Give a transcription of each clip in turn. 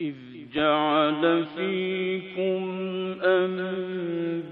إذ جعل فيكم أنبياء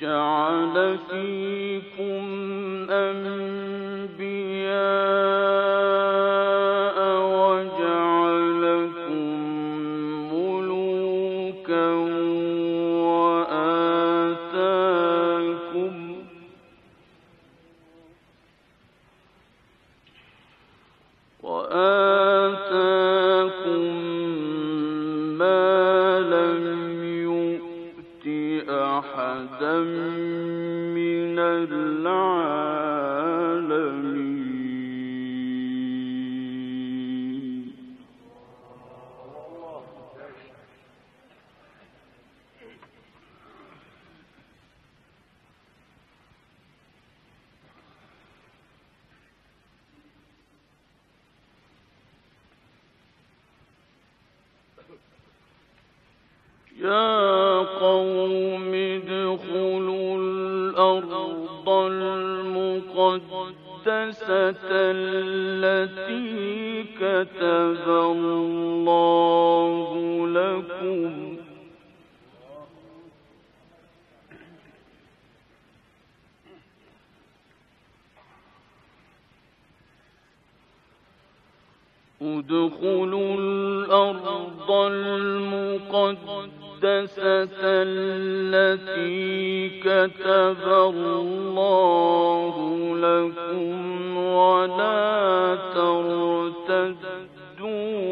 جعل فيكم ترتدوا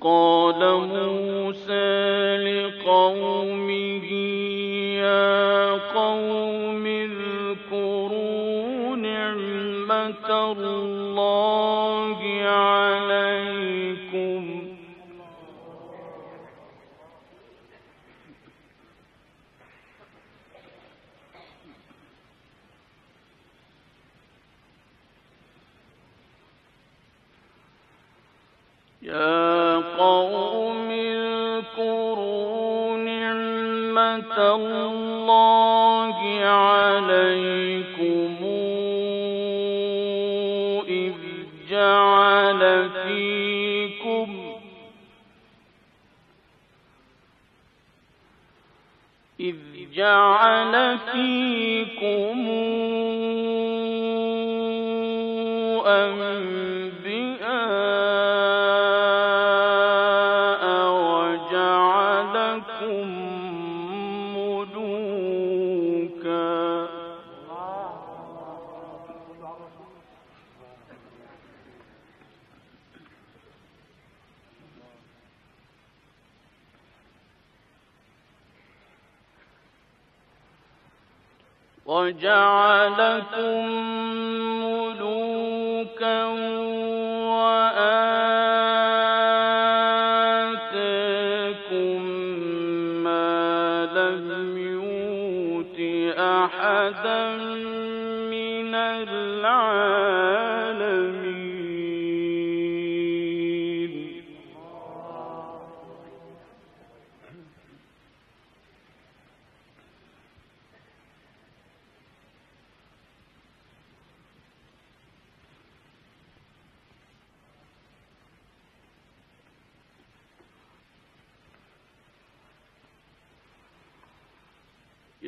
قال موسى لقومه يا قوم اذكروا نعمة الله عليكم يا الله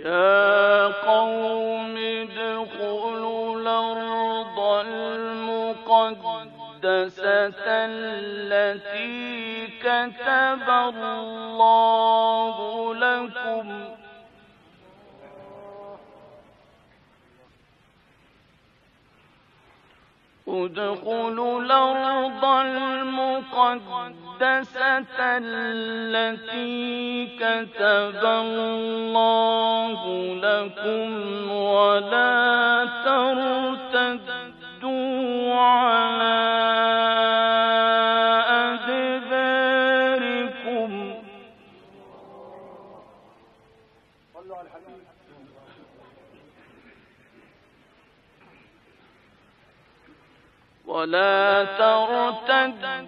يا قوم ادخلوا الأرض المقدسة التي كتب الله لكم ادخلوا الأرض المقدسة التي كتب الله لكم ولا ترتدوا على أدباركم. ولا ترتدوا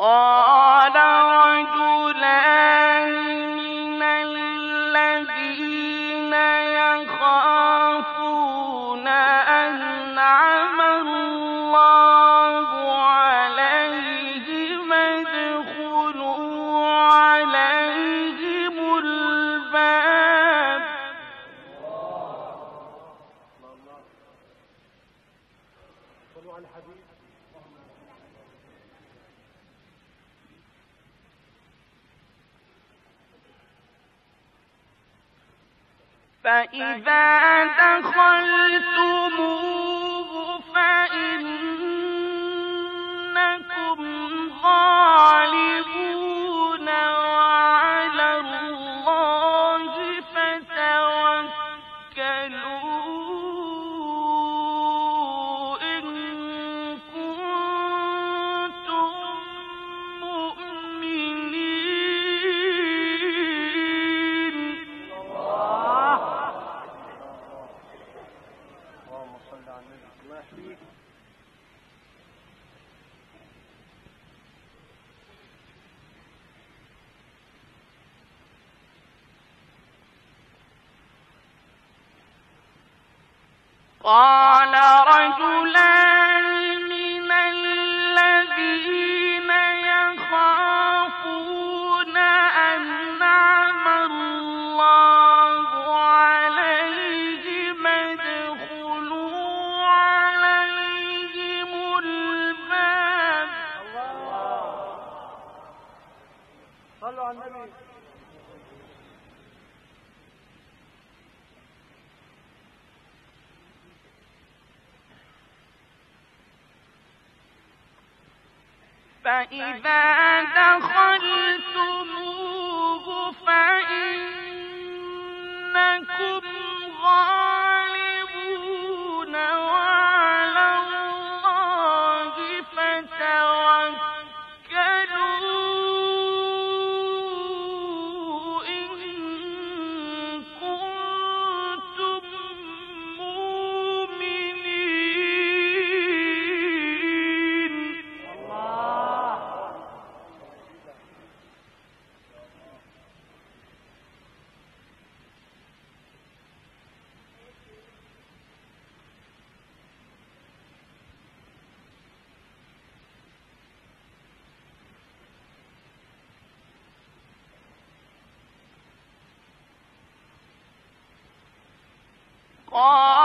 all فإذا دخلتموه قال فإذا قالوا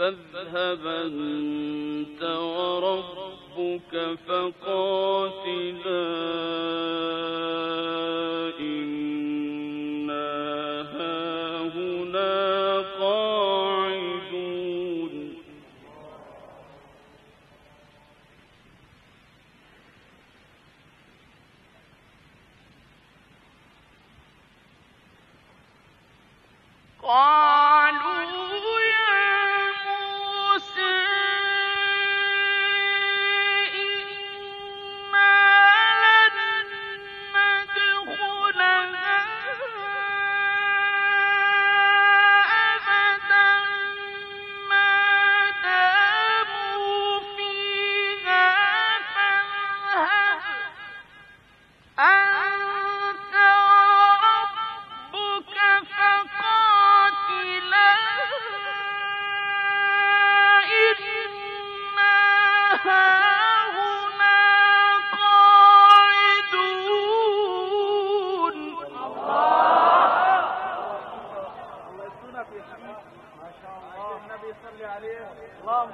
فاذهب أنت وربك فقاتلا. اللهم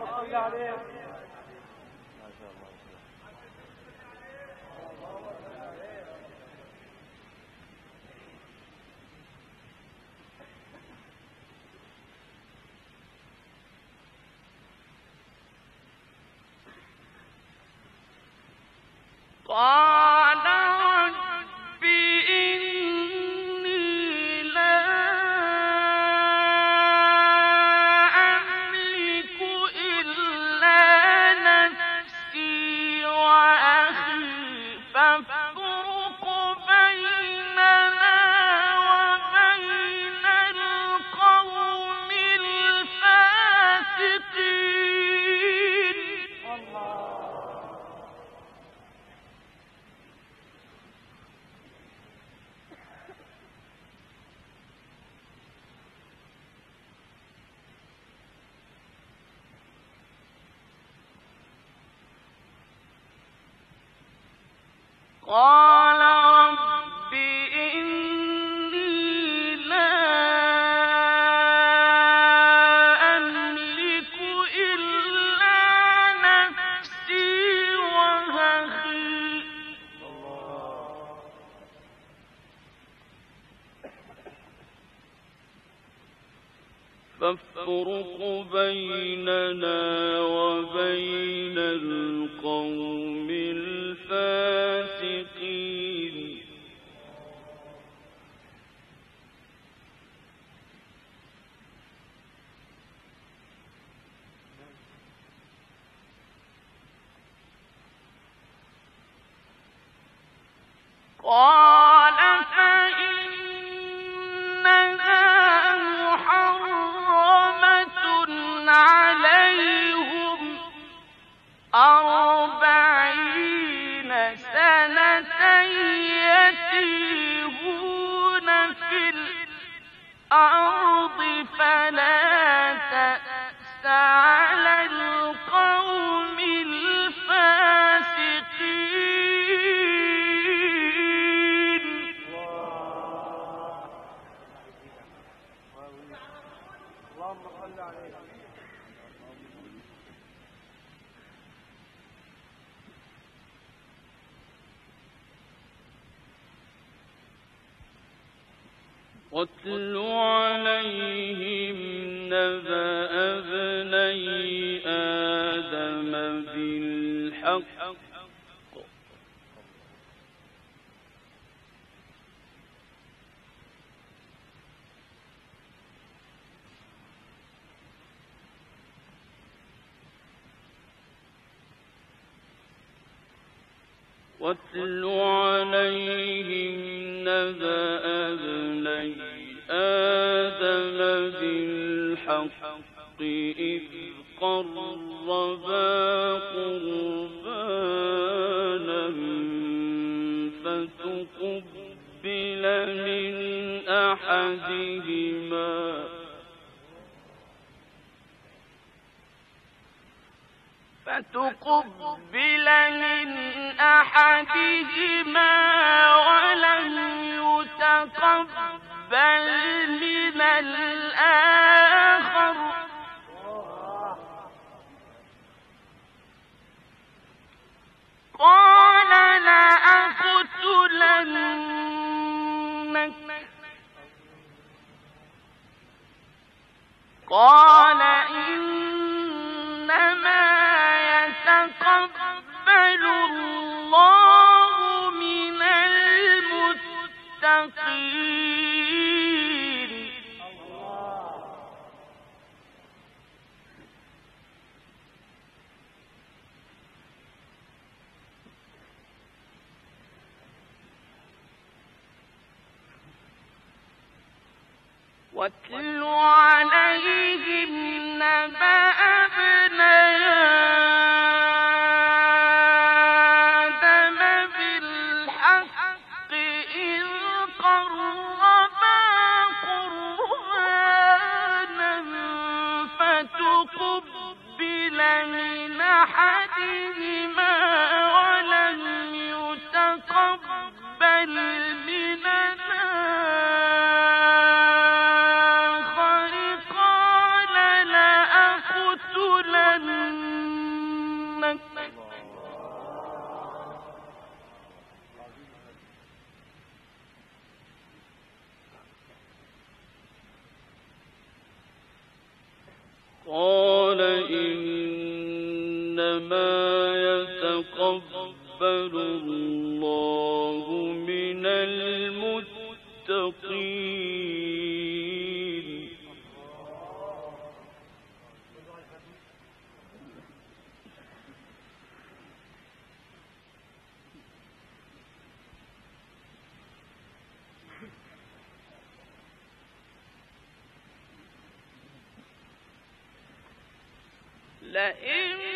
فافرق بيننا وبين القوم. واتل عليهم نبأ ابني آدم بالحق إذ قربا قربانا فتقبل من أحدهما فتقبل من أحدهما ولم يتقبل من الآخر. قال لأقتلنك. قال إنما يتقبل الله من المتقين. لئن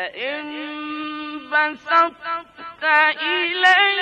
لئن بسطت إلي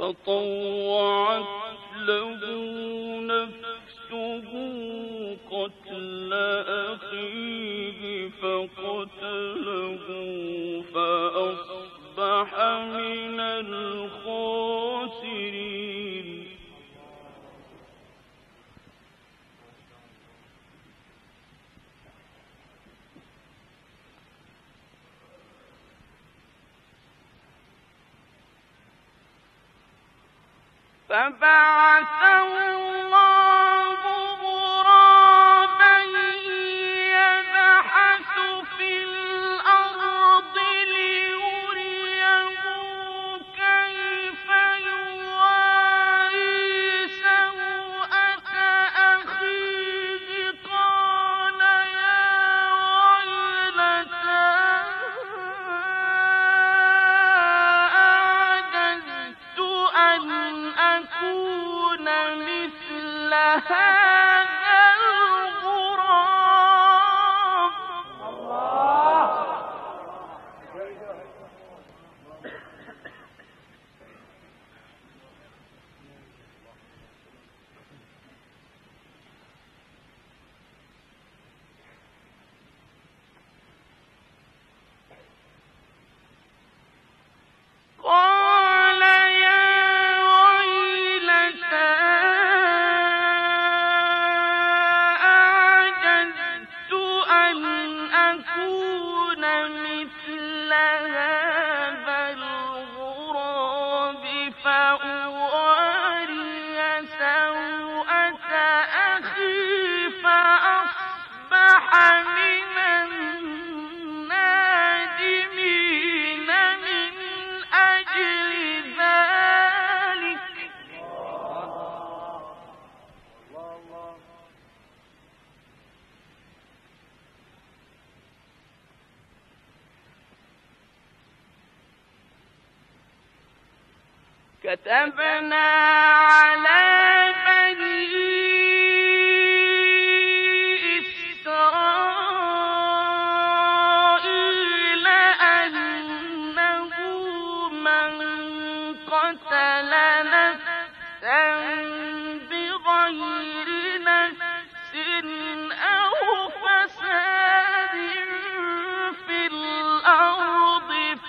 فطوعت له نفسه قتل أخيه فقتله فأصبح من الخاسرين. فبعث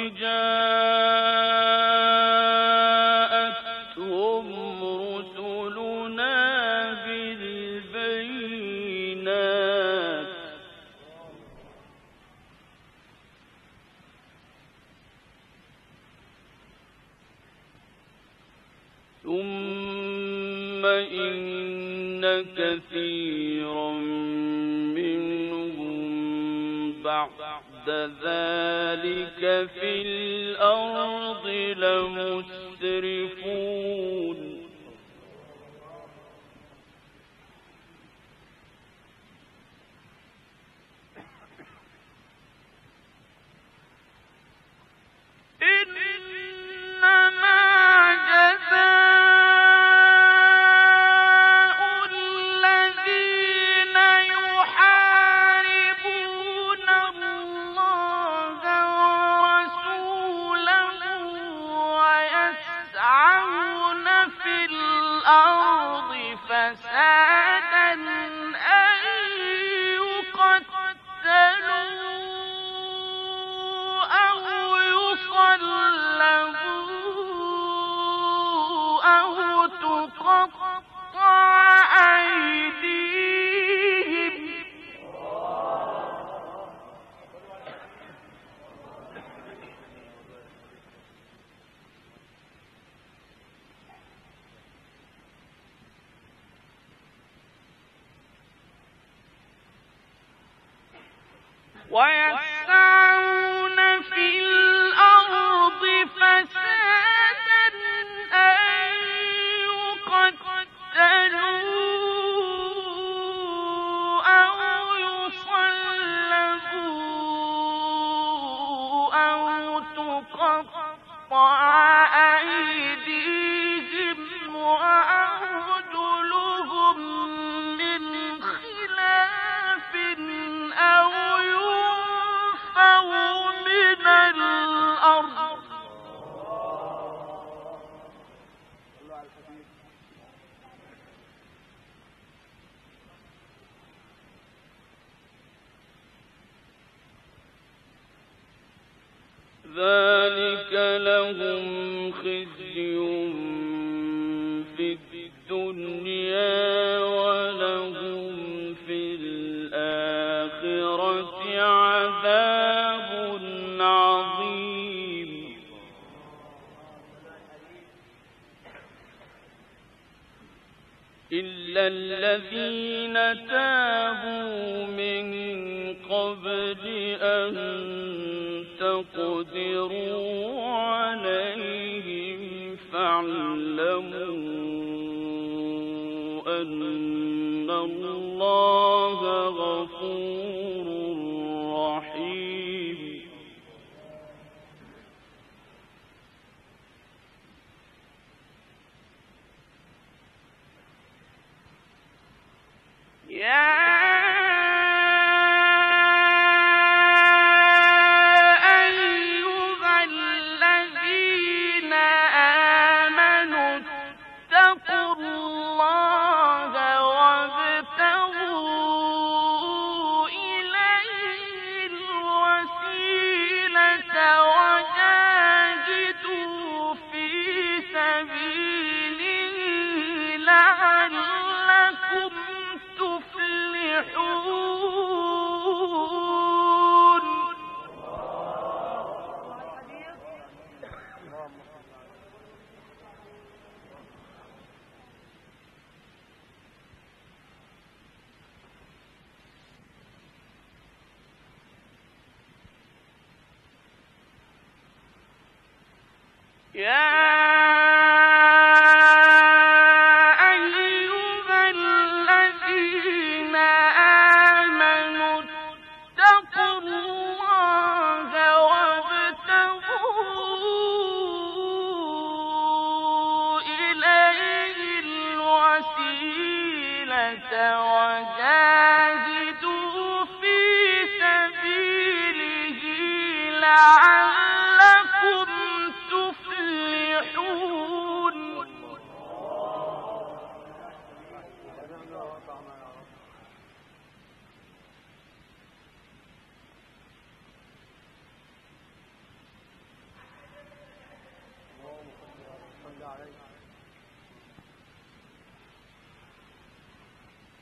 جاء في الأرض لمسرفون تقطع أيديهم ذلك لهم خزي في الدنيا ولهم في الآخرة عذاب عظيم. إلا الذين تابوا من قبل أن تقدروا عليهم فاعلموا أن الله غفور رحيم. يا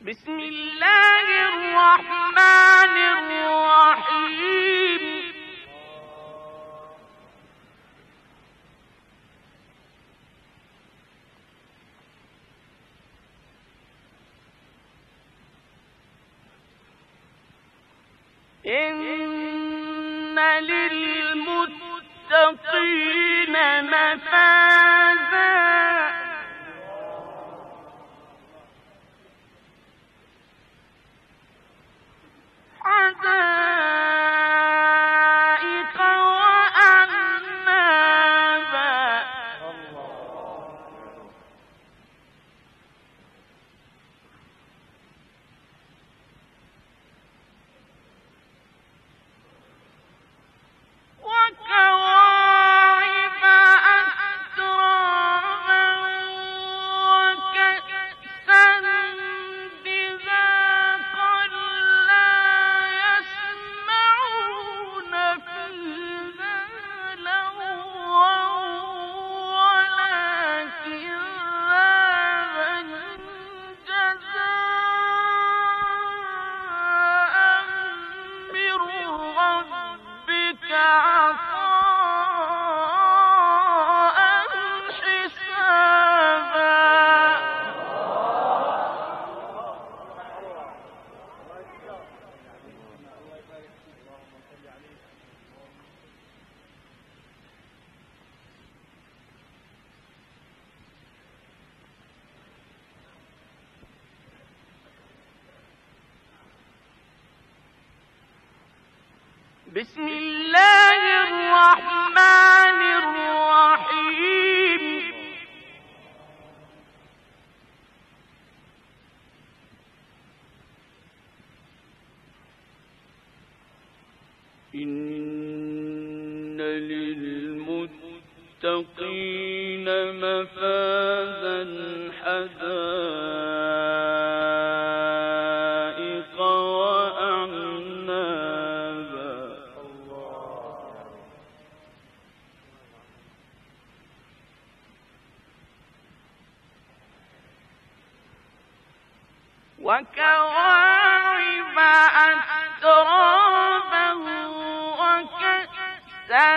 بسم الله الرحمن وكواعب أترابا وكأسا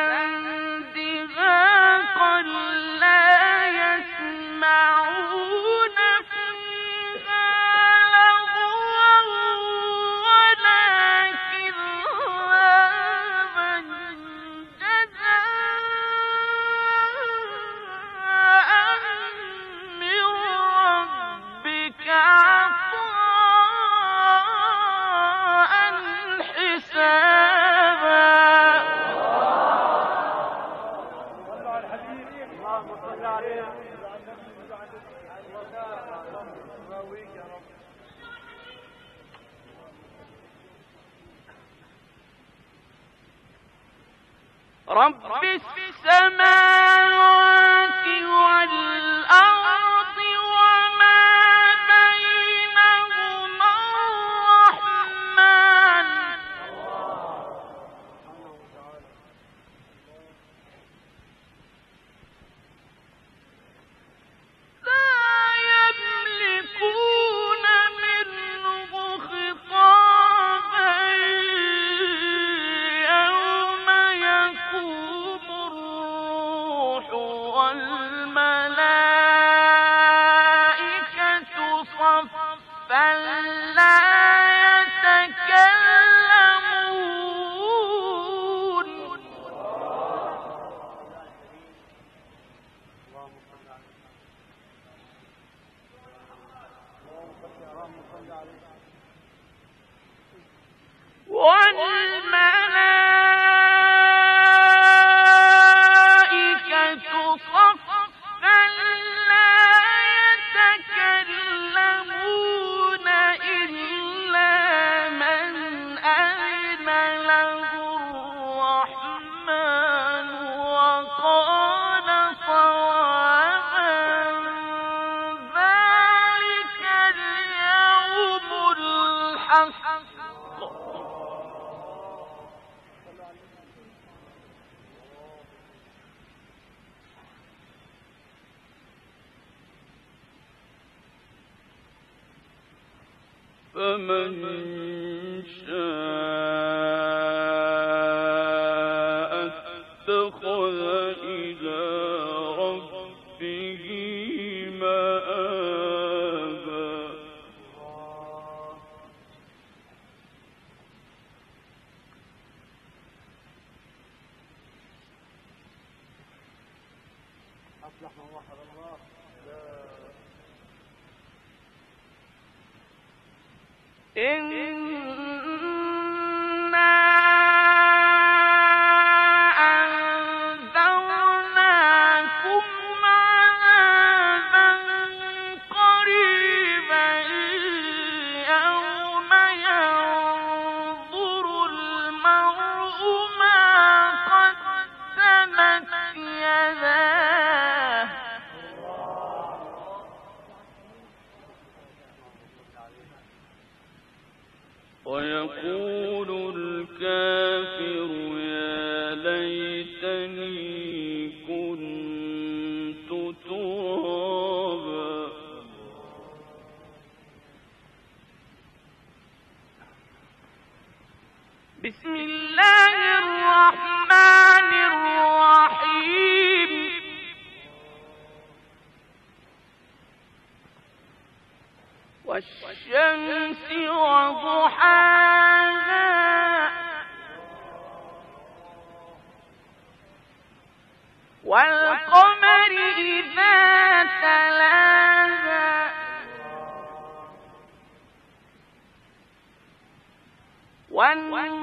الله.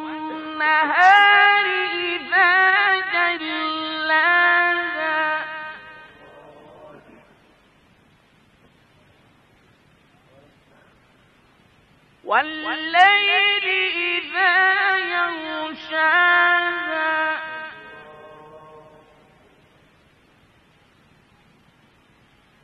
والنهار إذا والليل إذا يغشاها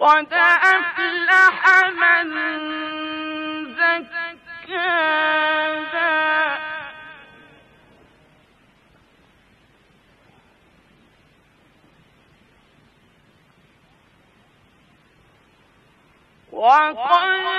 قد أفلح من زكاها وقد